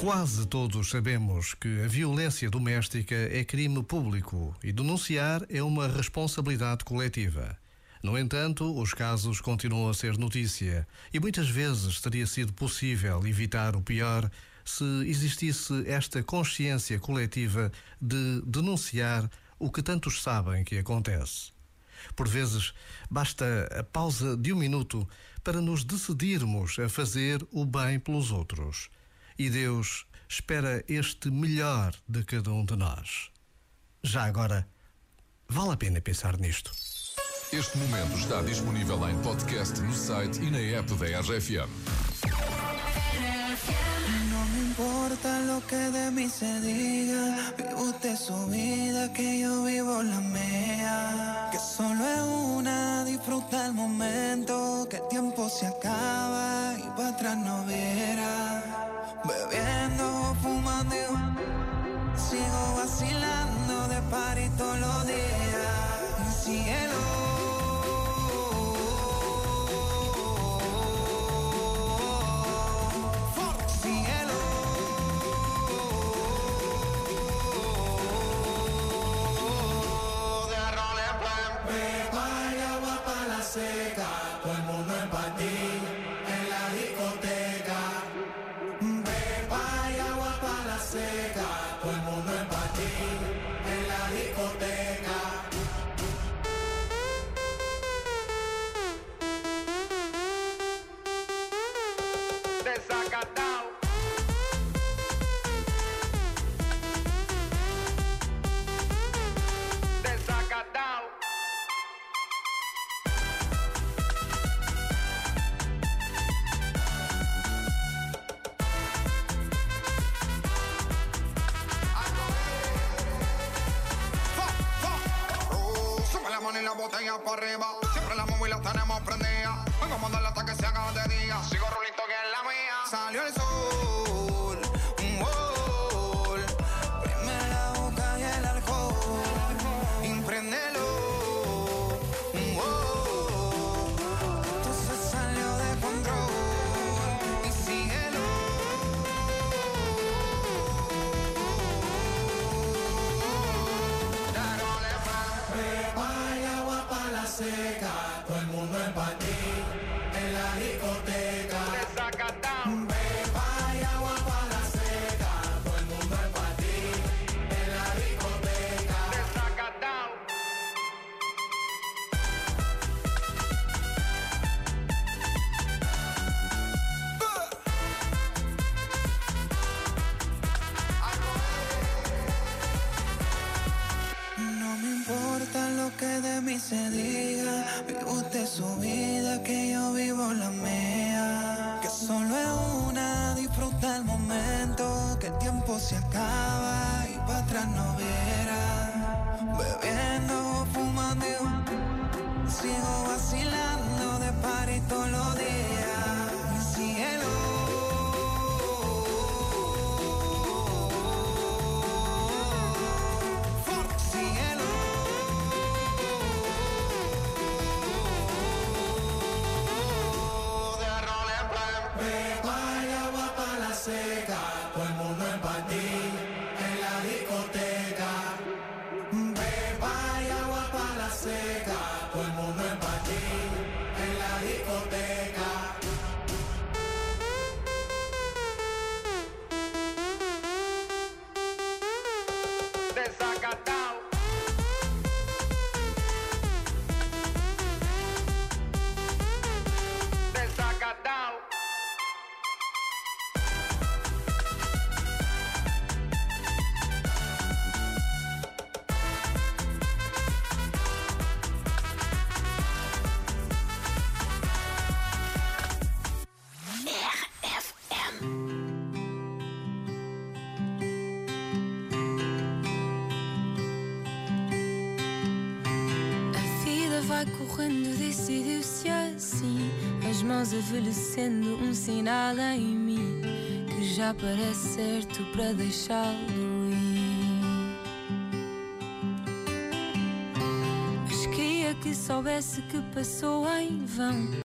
Quase todos sabemos que a violência doméstica é crime público e denunciar é uma responsabilidade coletiva. No entanto, os casos continuam a ser notícia e muitas vezes teria sido possível evitar o pior se existisse esta consciência coletiva de denunciar o que tantos sabem que acontece. Por vezes, basta a pausa de um minuto para nos decidirmos a fazer o bem pelos outros e Deus espera este melhor de cada um de nós. Já agora, vale a pena pensar nisto. Este momento está disponível em podcast no site e na app da RFM. No me importa lo que de mí se diga, vive usted su vida, que yo vivo la mía. Disfruta el momento, que el tiempo se acaba y para atrás no viera. Bebiendo, La mano y la botella para arriba. Siempre la móvil la tenemos prendida. Vengo a mandarla hasta que se haga de día. Sigo rulito que es la mía. Salió el sol. Se diga, vive usted su vida, que yo vivo la mía. Vai correndo, decidiu-se assim. As mãos envelhecendo, um sinal em mim que já parece certo para deixá-lo ir. Mas queria que soubesse que passou em vão.